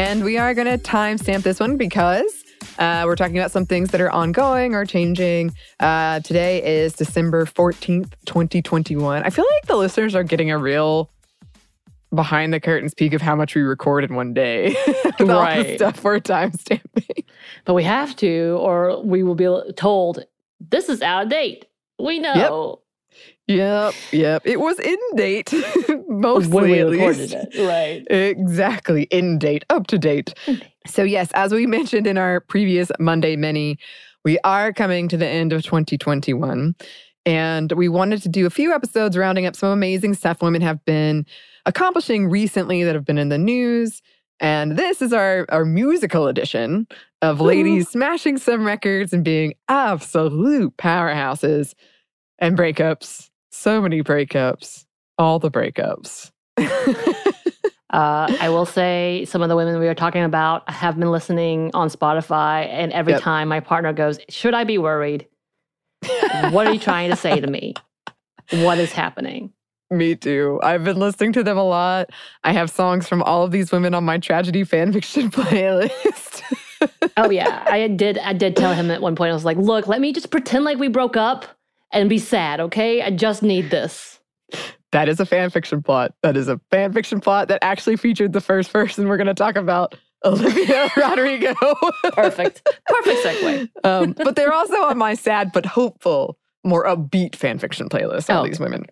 And we are going to timestamp this one because uh, we're talking about some things that are ongoing or changing. Uh, today is December 14th, 2021. I feel like the listeners are getting a real behind the curtains peek of how much we record in one day. With all the Right. stuff we're timestamping. But we have to, or we will be told this is out of date. We know Yep, yep. Yep. It was in date, mostly when we at recorded least. it. Right. Exactly, in date, up to date. So, yes, as we mentioned in our previous Monday Mini, we are coming to the end of 2021. And we wanted to do a few episodes rounding up some amazing stuff women have been accomplishing recently that have been in the news. And this is our, our musical edition of ladies smashing some records and being absolute powerhouses and breakups. So many breakups, all the breakups. Uh, I will say some of the women we are talking about have been listening on Spotify, and every Yep. time my partner goes, Should I be worried? what are you trying to say to me? What is happening? Me too. I've been listening to them a lot. I have songs from all of these women on my tragedy fan fiction playlist. Oh yeah, I did. I did tell him at one point. I was like, "Look, let me just pretend like we broke up and be sad, okay? I just need this." that is a fan fiction plot. That is a fan fiction plot that actually featured the first person we're going to talk about, Olivia Rodrigo. Perfect, perfect segue. um, but they're also on my sad but hopeful, more upbeat fan fiction playlist. All Oh, these women.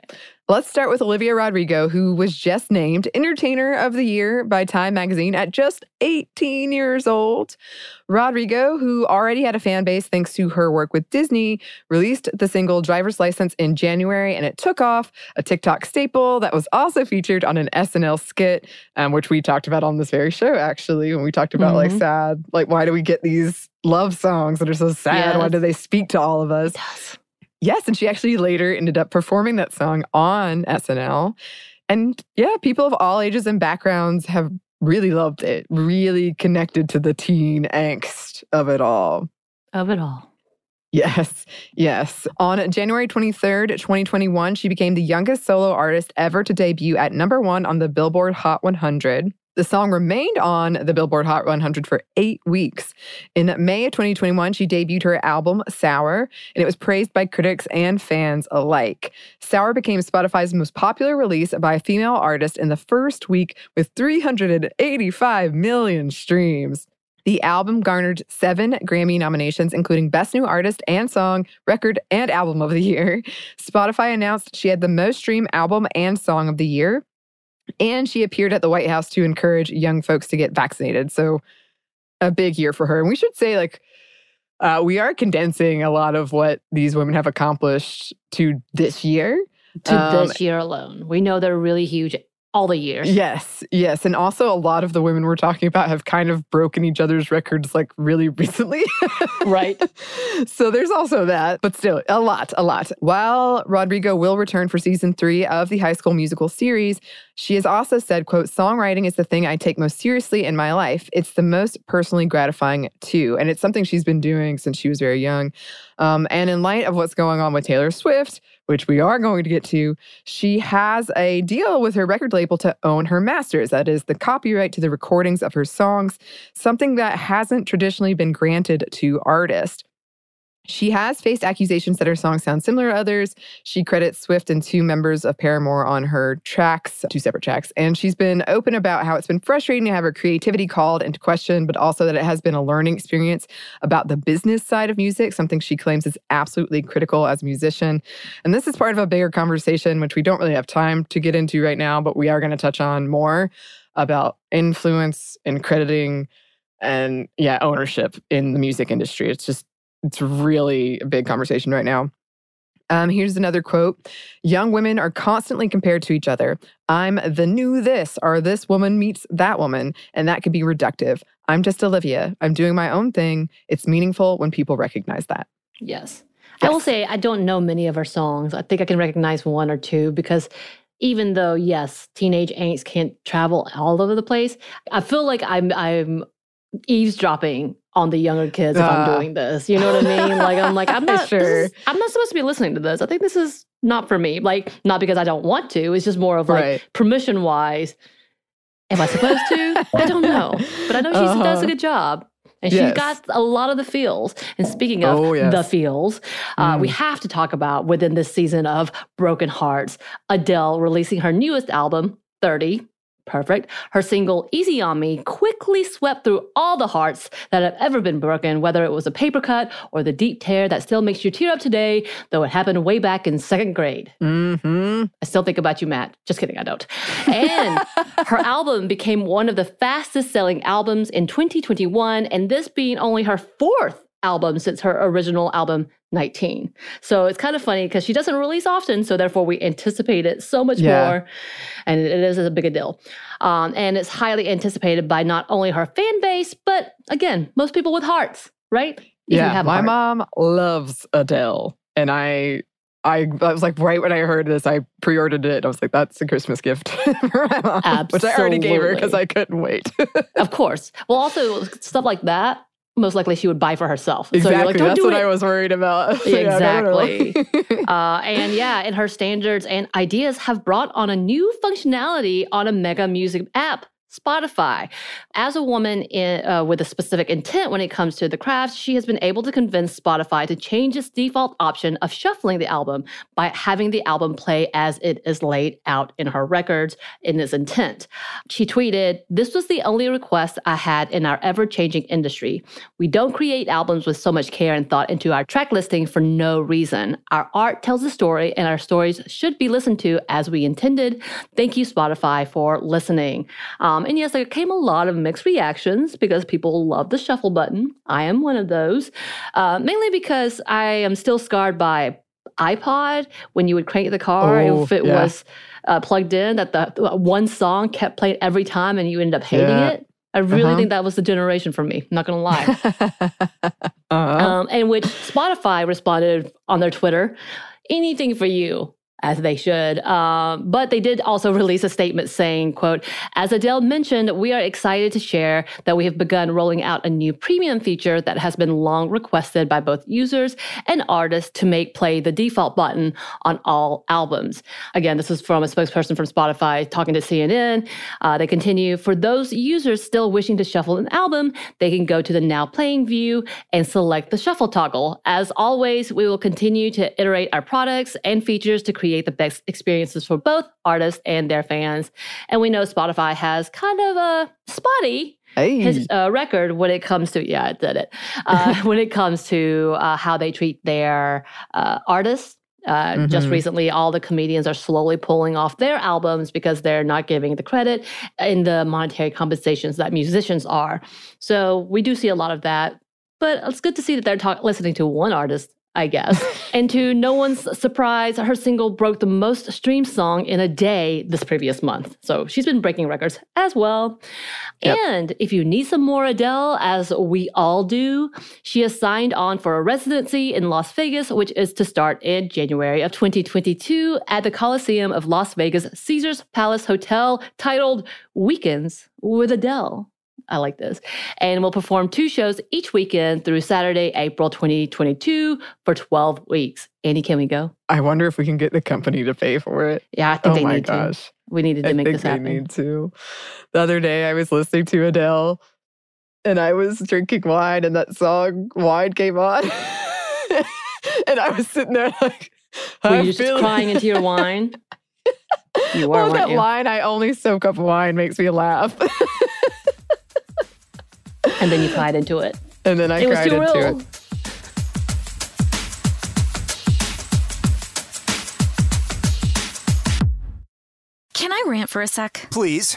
Let's start with Olivia Rodrigo, who was just named Entertainer of the Year by Time Magazine at just 18 years old. Rodrigo, who already had a fan base thanks to her work with Disney, released the single Driver's License in January and it took off, a TikTok staple that was also featured on an SNL skit, um, which we talked about on this very show, actually, when we talked about like Mhm. sad, like, why do we get these love songs that are so sad? Why do they speak to all of us? Yes, and she actually later ended up performing that song on SNL. And yeah, people of all ages and backgrounds have really loved it, really connected to the teen angst of it all. Of it all. Yes, yes. On January 23rd, 2021, she became the youngest solo artist ever to debut at number one on the Billboard Hot 100. The song remained on the Billboard Hot 100 for eight weeks. In May of 2021, she debuted her album Sour, and it was praised by critics and fans alike. Sour became Spotify's most popular release by a female artist in the first week with 385 million streams. The album garnered seven Grammy nominations, including Best New Artist and Song, Record, and Album of the Year. Spotify announced she had the most streamed album and song of the year. And she appeared at the White House to encourage young folks to get vaccinated. So, a big year for her. And we should say, like, uh, we are condensing a lot of what these women have accomplished to this year. to Um, this year alone. We know they're really huge all the years. Yes, yes. And also, a lot of the women we're talking about have kind of broken each other's records like really recently. Right. so there's also that, but still, a lot, a lot. While Rodrigo will return for season three of the High School Musical series, she has also said, quote, songwriting is the thing I take most seriously in my life. It's the most personally gratifying too. And it's something she's been doing since she was very young. Um, and in light of what's going on with Taylor Swift, which we are going to get to, she has a deal with her record label to own her masters. That is the copyright to the recordings of her songs, something that hasn't traditionally been granted to artists. She has faced accusations that her songs sound similar to others. She credits Swift and two members of Paramore on her tracks, two separate tracks. And she's been open about how it's been frustrating to have her creativity called into question, but also that it has been a learning experience about the business side of music, something she claims is absolutely critical as a musician. And this is part of a bigger conversation, which we don't really have time to get into right now, but we are going to touch on more about influence and crediting and, yeah, ownership in the music industry. It's just, it's really a big conversation right now. Um, here's another quote Young women are constantly compared to each other. I'm the new this, or this woman meets that woman, and that could be reductive. I'm just Olivia. I'm doing my own thing. It's meaningful when people recognize that. Yes. I will say I don't know many of her songs. I think I can recognize one or two because even though yes, teenage angst can't travel all over the place, I feel like I'm I'm eavesdropping on the younger kids if I'm Ah. doing this. You know what I mean? Like I'm like I'm not Sure. is- I'm not supposed to be listening to this. I think this is not for me. Like not because I don't want to. It's just more of like Right. permission wise. Am I supposed to? I don't know, but I know she does Uh-huh. a good job. And Yes. she's got a lot of the feels. And speaking of Oh, yes. the feels, uh, we Mm. have to talk about within this season of Broken Hearts, Adele releasing her newest album, 30. Perfect. Her single Easy on Me quickly swept through all the hearts that have ever been broken, whether it was a paper cut or the deep tear that still makes you tear up today, though it happened way back in second grade. hmm I still think about you, Matt. Just kidding, I don't. And her album became one of the fastest selling albums in 2021, and this being only her fourth album since her original album, 19. So it's kind of funny because she doesn't release often, so therefore we anticipate it so much Yeah. more, and it is a big a deal. Um, and it's highly anticipated by not only her fan base, but again, most people with hearts, right? If Yeah, have my heart. mom loves Adele, and I, I, I was like, right when I heard this, I pre-ordered it. I was like, that's a Christmas gift for my mom, which I already gave her because I couldn't wait. Of course. Well, also stuff like that, most likely she would buy for herself. So exactly, you're like, don't that's do what it. I was worried about. Exactly. uh, and yeah, and her standards and ideas have brought on a new functionality on a mega music app. Spotify. As a woman in, uh, with a specific intent when it comes to the craft, she has been able to convince Spotify to change its default option of shuffling the album by having the album play as it is laid out in her records in its intent. She tweeted, This was the only request I had in our ever changing industry. We don't create albums with so much care and thought into our track listing for no reason. Our art tells a story, and our stories should be listened to as we intended. Thank you, Spotify, for listening. Um, and yes, there came a lot of mixed reactions because people love the shuffle button. I am one of those, uh, mainly because I am still scarred by iPod when you would crank the car Oh, if it yeah. was uh, plugged in that the the one song kept playing every time and you ended up hating Yeah. it. I really Uh-huh. think that was the generation for me. Not gonna lie. uh-huh. um, and which Spotify responded on their Twitter, anything for you. As they should, um, but they did also release a statement saying, "quote As Adele mentioned, we are excited to share that we have begun rolling out a new premium feature that has been long requested by both users and artists to make play the default button on all albums." Again, this is from a spokesperson from Spotify talking to CNN. Uh, they continue for those users still wishing to shuffle an album, they can go to the now playing view and select the shuffle toggle. As always, we will continue to iterate our products and features to create the best experiences for both artists and their fans. And we know Spotify has kind of a spotty hey. his uh, record when it comes to yeah, I did it. Uh, when it comes to uh, how they treat their uh, artists. Uh, Just Mhm. recently, all the comedians are slowly pulling off their albums because they're not giving the credit in the monetary compensations that musicians are. So we do see a lot of that. But it's good to see that they're talk- listening to one artist I guess. and to no one's surprise, her single broke the most streamed song in a day this previous month. So she's been breaking records as well. Yep. And if you need some more Adele, as we all do, she has signed on for a residency in Las Vegas, which is to start in January of 2022 at the Colosseum of Las Vegas Caesars Palace Hotel, titled Weekends with Adele. I like this. And we'll perform two shows each weekend through Saturday, April 2022 for 12 weeks. Annie, can we go? I wonder if we can get the company to pay for it. Yeah, I think oh they my need gosh. to. We needed to I make think this they happen. need to. The other day I was listening to Adele and I was drinking wine and that song Wine came on. and I was sitting there like Were I'm you just feeling- crying into your wine? You were, well, that you? line, I only soak up wine, makes me laugh. And then you cried into it. and then I it cried into real. it. Can I rant for a sec? Please.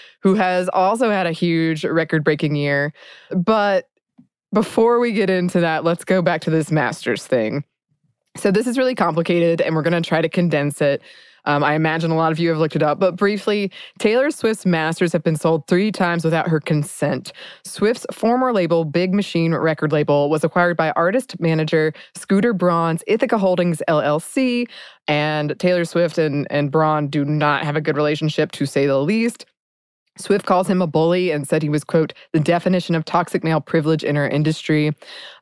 who has also had a huge record breaking year. But before we get into that, let's go back to this Masters thing. So, this is really complicated, and we're going to try to condense it. Um, I imagine a lot of you have looked it up, but briefly, Taylor Swift's masters have been sold three times without her consent. Swift's former label, Big Machine record label, was acquired by artist manager Scooter Braun's Ithaca Holdings LLC, and Taylor Swift and, and Braun do not have a good relationship, to say the least. Swift calls him a bully and said he was, quote, the definition of toxic male privilege in our industry.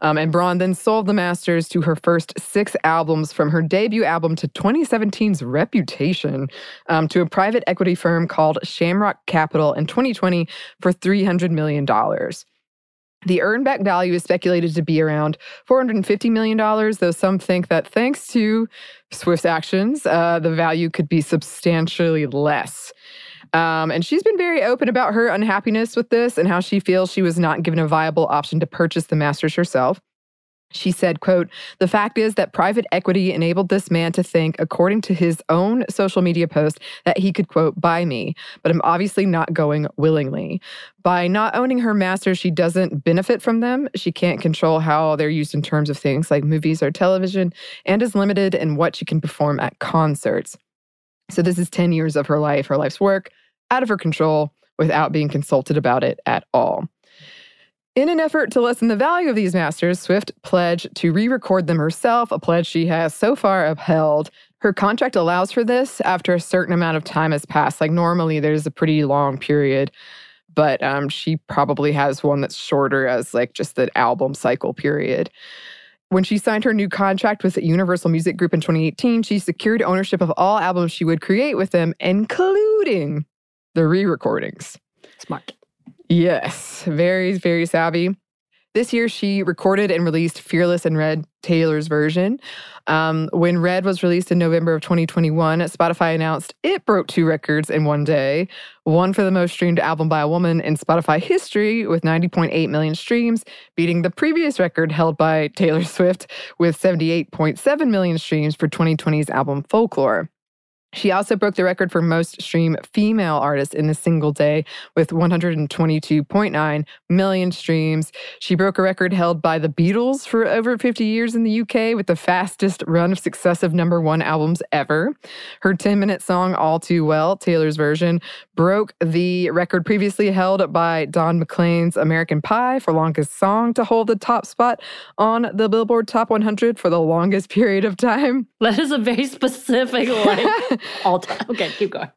Um, and Braun then sold the masters to her first six albums from her debut album to 2017's Reputation um, to a private equity firm called Shamrock Capital in 2020 for $300 million. The earn back value is speculated to be around $450 million, though some think that thanks to Swift's actions, uh, the value could be substantially less. Um, and she's been very open about her unhappiness with this and how she feels she was not given a viable option to purchase the masters herself. She said, quote, the fact is that private equity enabled this man to think, according to his own social media post, that he could, quote, buy me, but I'm obviously not going willingly. By not owning her masters, she doesn't benefit from them. She can't control how they're used in terms of things like movies or television, and is limited in what she can perform at concerts. So this is 10 years of her life, her life's work, out of her control without being consulted about it at all. In an effort to lessen the value of these masters, Swift pledged to re record them herself, a pledge she has so far upheld. Her contract allows for this after a certain amount of time has passed. Like normally, there's a pretty long period, but um, she probably has one that's shorter as like just the album cycle period. When she signed her new contract with Universal Music Group in 2018, she secured ownership of all albums she would create with them, including the re recordings. Smart. Yes, very, very savvy. This year, she recorded and released Fearless and Red Taylor's version. Um, when Red was released in November of 2021, Spotify announced it broke two records in one day one for the most streamed album by a woman in Spotify history with 90.8 million streams, beating the previous record held by Taylor Swift with 78.7 million streams for 2020's album Folklore. She also broke the record for most streamed female artist in a single day with 122.9 million streams. She broke a record held by the Beatles for over 50 years in the UK with the fastest run of successive number one albums ever. Her 10 minute song, All Too Well, Taylor's version, broke the record previously held by Don McLean's American Pie for longest song to hold the top spot on the Billboard Top 100 for the longest period of time. That is a very specific like all time. Okay, keep going.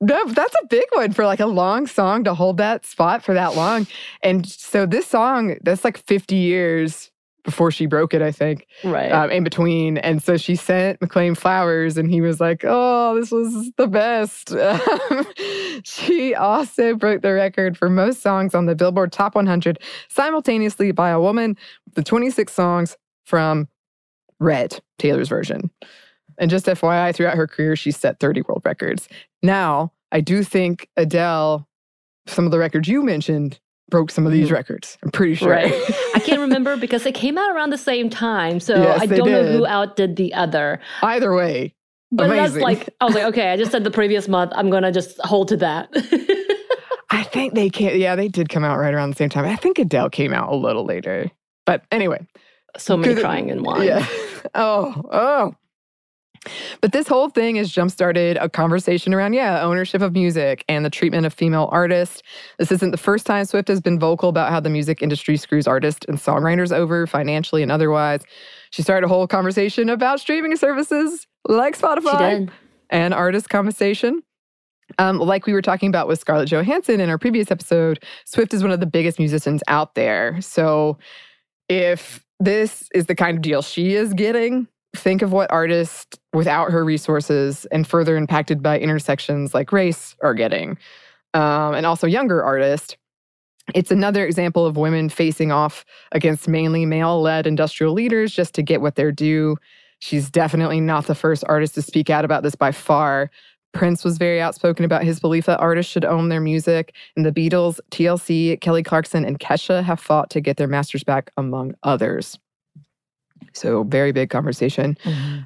No, that's a big one for like a long song to hold that spot for that long. And so this song, that's like 50 years before she broke it, I think. Right. Um, in between. And so she sent McLean flowers and he was like, oh, this was the best. she also broke the record for most songs on the Billboard Top 100 simultaneously by a woman, the 26 songs from Red, Taylor's version. And just FYI, throughout her career, she set 30 world records. Now, I do think Adele, some of the records you mentioned, broke some of these mm. records. I'm pretty sure. Right. I can't remember because they came out around the same time. So Yes, I don't know who outdid the other. Either way, But that's like, I was like, okay, I just said the previous month. I'm going to just hold to that. I think they can't. Yeah, they did come out right around the same time. I think Adele came out a little later. But anyway, so many crying in wine. Yeah. Oh, oh. But this whole thing has jump started a conversation around, yeah, ownership of music and the treatment of female artists. This isn't the first time Swift has been vocal about how the music industry screws artists and songwriters over financially and otherwise. She started a whole conversation about streaming services like Spotify and artist compensation. Um, like we were talking about with Scarlett Johansson in our previous episode, Swift is one of the biggest musicians out there. So if this is the kind of deal she is getting, think of what artists without her resources and further impacted by intersections like race are getting. Um, and also younger artists. It's another example of women facing off against mainly male led industrial leaders just to get what they're due. She's definitely not the first artist to speak out about this by far. Prince was very outspoken about his belief that artists should own their music, and the Beatles, TLC, Kelly Clarkson, and Kesha have fought to get their masters back, among others. So, very big conversation.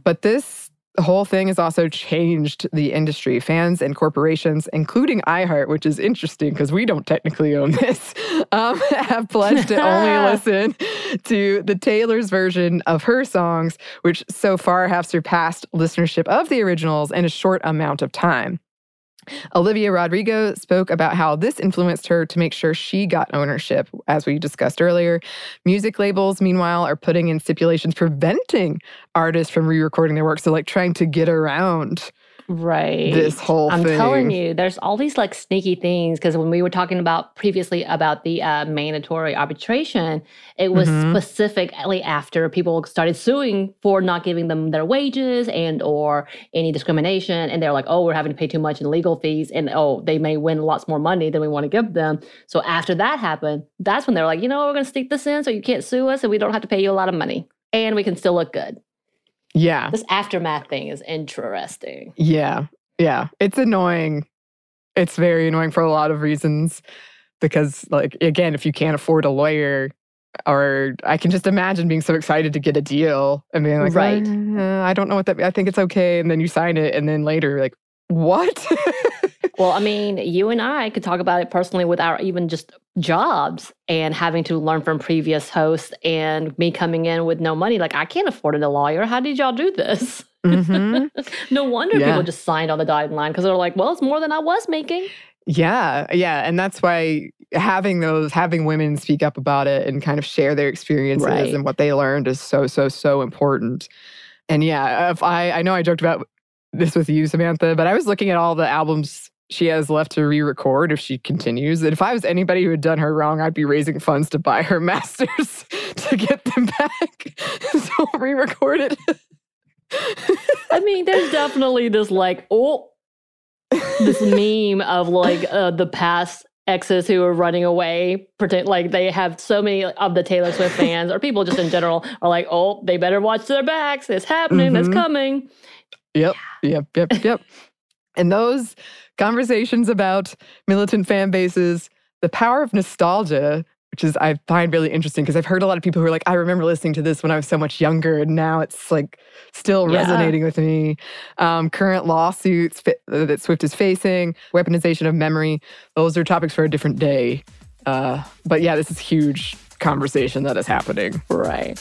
But this whole thing has also changed the industry. Fans and corporations, including iHeart, which is interesting because we don't technically own this, um, have pledged to only listen to the Taylor's version of her songs, which so far have surpassed listenership of the originals in a short amount of time. Olivia Rodrigo spoke about how this influenced her to make sure she got ownership, as we discussed earlier. Music labels, meanwhile, are putting in stipulations preventing artists from re recording their work. So, like, trying to get around Right. this whole I'm thing. telling you, there's all these like sneaky things because when we were talking about previously about the uh, mandatory arbitration, it was Mhm. specifically after people started suing for not giving them their wages and or any discrimination, and they're like, "Oh, we're having to pay too much in legal fees, and oh, they may win lots more money than we want to give them." So after that happened, that's when they're like, "You know, we're going to stick this in so you can't sue us, and we don't have to pay you a lot of money, and we can still look good." Yeah. This aftermath thing is interesting. Yeah. Yeah. It's annoying. It's very annoying for a lot of reasons because, like, again, if you can't afford a lawyer, or I can just imagine being so excited to get a deal and being like, Right. "Uh, I don't know what that, I think it's okay. And then you sign it. And then later, you're like, what? Well, I mean, you and I could talk about it personally with our even just jobs and having to learn from previous hosts and me coming in with no money. Like, I can't afford a lawyer. How did y'all do this? Mhm. no wonder Yeah. people just signed on the dotted line because they're like, well, it's more than I was making. Yeah, yeah, and that's why having those having women speak up about it and kind of share their experiences Right. and what they learned is so so so important. And yeah, if I I know I joked about this with you, Samantha, but I was looking at all the albums she has left to re-record if she continues. And if I was anybody who had done her wrong, I'd be raising funds to buy her masters to get them back. so re-record it. I mean, there's definitely this like, oh, this meme of like uh, the past exes who are running away, pretend like they have so many of the Taylor Swift fans or people just in general are like, oh, they better watch their backs. It's happening. It's Mhm. coming. Yep, yep, yep, yep. and those conversations about militant fan bases, the power of nostalgia, which is I find really interesting because I've heard a lot of people who are like, I remember listening to this when I was so much younger, and now it's like still Yeah. resonating with me. Um, current lawsuits uh, that Swift is facing, weaponization of memory, those are topics for a different day. Uh, but yeah, this is huge conversation that is happening. Right.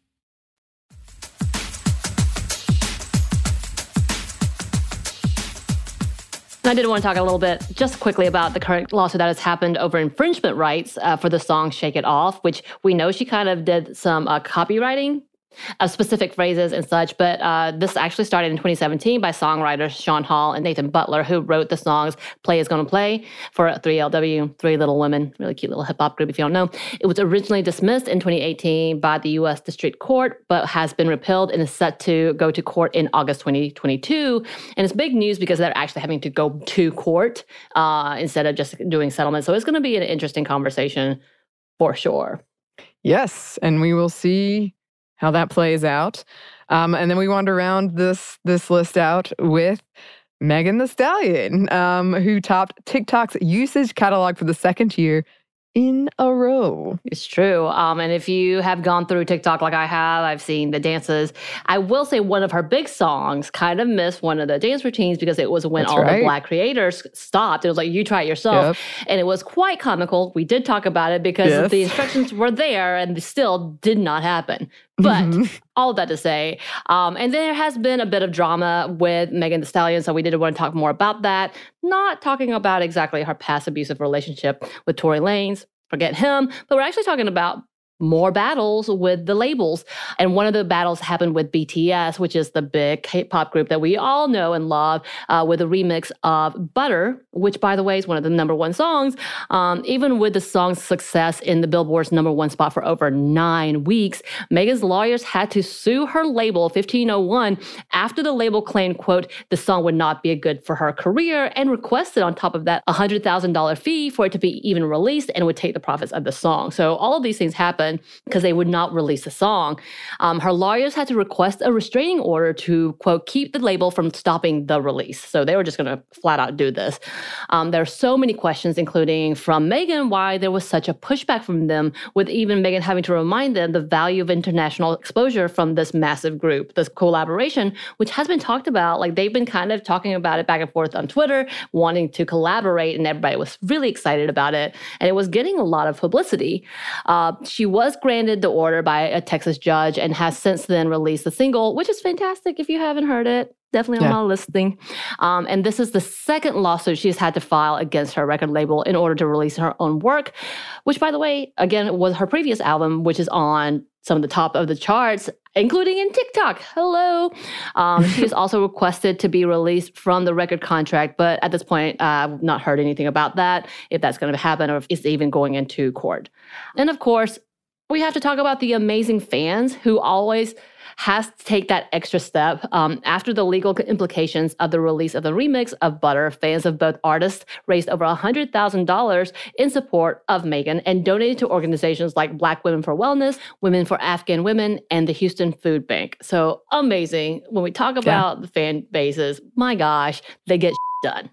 I did want to talk a little bit, just quickly, about the current lawsuit that has happened over infringement rights uh, for the song Shake It Off, which we know she kind of did some uh, copywriting of specific phrases and such. But uh, this actually started in 2017 by songwriters Sean Hall and Nathan Butler, who wrote the songs Playas Gonna Play for 3LW, Three Little Women, really cute little hip hop group if you don't know. It was originally dismissed in 2018 by the US District Court, but has been repealed and is set to go to court in August 2022. And it's big news because they're actually having to go to court uh, instead of just doing settlement. So it's going to be an interesting conversation for sure. Yes, and we will see how that plays out. Um, and then we wander around this this list out with Megan Thee Stallion, um, who topped TikTok's usage catalog for the second year in a row. It's true. Um, and if you have gone through TikTok like I have, I've seen the dances. I will say one of her big songs kind of missed one of the dance routines because it was when That's all right. the black creators stopped. It was like, you try it yourself. And it was quite comical. We did talk about it because Yes. the instructions were there and still did not happen. But Mhm. all that to say, um, and there has been a bit of drama with Megan Thee Stallion, so we did want to talk more about that. Not talking about exactly her past abusive relationship with Tory Lanez, forget him, but we're actually talking about more battles with the labels. And one of the battles happened with BTS, which is the big K-pop group that we all know and love, uh, with a remix of Butter, which, by the way, is one of the number one songs. Um, even with the song's success in the Billboard's number one spot for over nine weeks, Megan's lawyers had to sue her label 1501 after the label claimed, quote, the song would not be good for her career and requested on top of that a $100,000 fee for it to be even released and would take the profits of the song. So all of these things happened because they would not release the song. Um, her lawyers had to request a restraining order to, quote, keep the label from stopping the release. So they were just going to flat out do this. Um, there are so many questions, including from Megan, why there was such a pushback from them, with even Megan having to remind them the value of international exposure from this massive group, this collaboration, which has been talked about. Like they've been kind of talking about it back and forth on Twitter, wanting to collaborate, and everybody was really excited about it. And it was getting a lot of publicity. Uh, she was granted the order by a Texas judge and has since then released the single, which is fantastic if you haven't heard it definitely yeah. on my listing. Um, and this is the second lawsuit she's had to file against her record label in order to release her own work, which, by the way, again, was her previous album, which is on some of the top of the charts, including in TikTok. Hello. Um, she also requested to be released from the record contract, but at this point, uh, I've not heard anything about that, if that's going to happen or if it's even going into court. And of course, we have to talk about the amazing fans who always has to take that extra step. Um, after the legal implications of the release of the remix of Butter, fans of both artists raised over $100,000 in support of Megan and donated to organizations like Black Women for Wellness, Women for Afghan Women, and the Houston Food Bank. So amazing. When we talk about yeah. the fan bases, my gosh, they get done.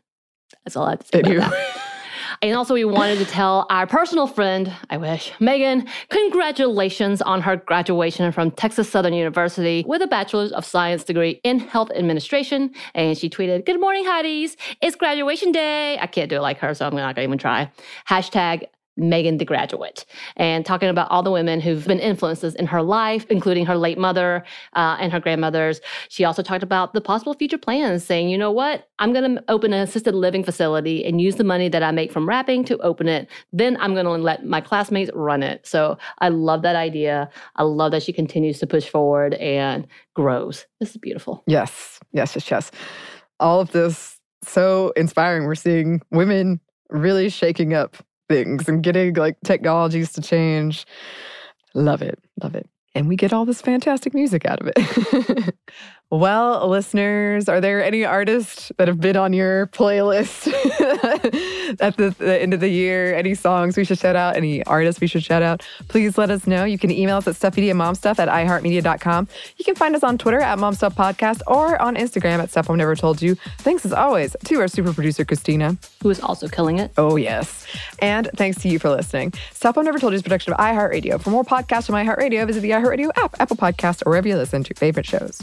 That's all I have to say. And also, we wanted to tell our personal friend, I wish, Megan, congratulations on her graduation from Texas Southern University with a Bachelor's of Science degree in Health Administration. And she tweeted, Good morning, Hotties. It's graduation day. I can't do it like her, so I'm not going to even try. Hashtag Megan the Graduate, and talking about all the women who've been influences in her life, including her late mother uh, and her grandmothers. She also talked about the possible future plans, saying, you know what, I'm going to open an assisted living facility and use the money that I make from rapping to open it. Then I'm going to let my classmates run it. So I love that idea. I love that she continues to push forward and grows. This is beautiful. Yes, yes, yes, yes. All of this so inspiring. We're seeing women really shaking up things and getting like technologies to change. Love it. Love it. And we get all this fantastic music out of it. Well, listeners, are there any artists that have been on your playlist at the, the, end of the year? Any songs we should shout out? Any artists we should shout out? Please let us know. You can email us at stuffmediamomstuff at iheartmedia.com. You can find us on Twitter at momstuffpodcast or on Instagram at Stuff I've Never Told You. Thanks as always to our super producer, Christina. Who is also killing it. Oh, yes. And thanks to you for listening. Stuff I've Never Told You is production of iHeartRadio. For more podcasts from iHeartRadio, visit the iHeartRadio app, Apple Podcast, or wherever you listen to your favorite shows.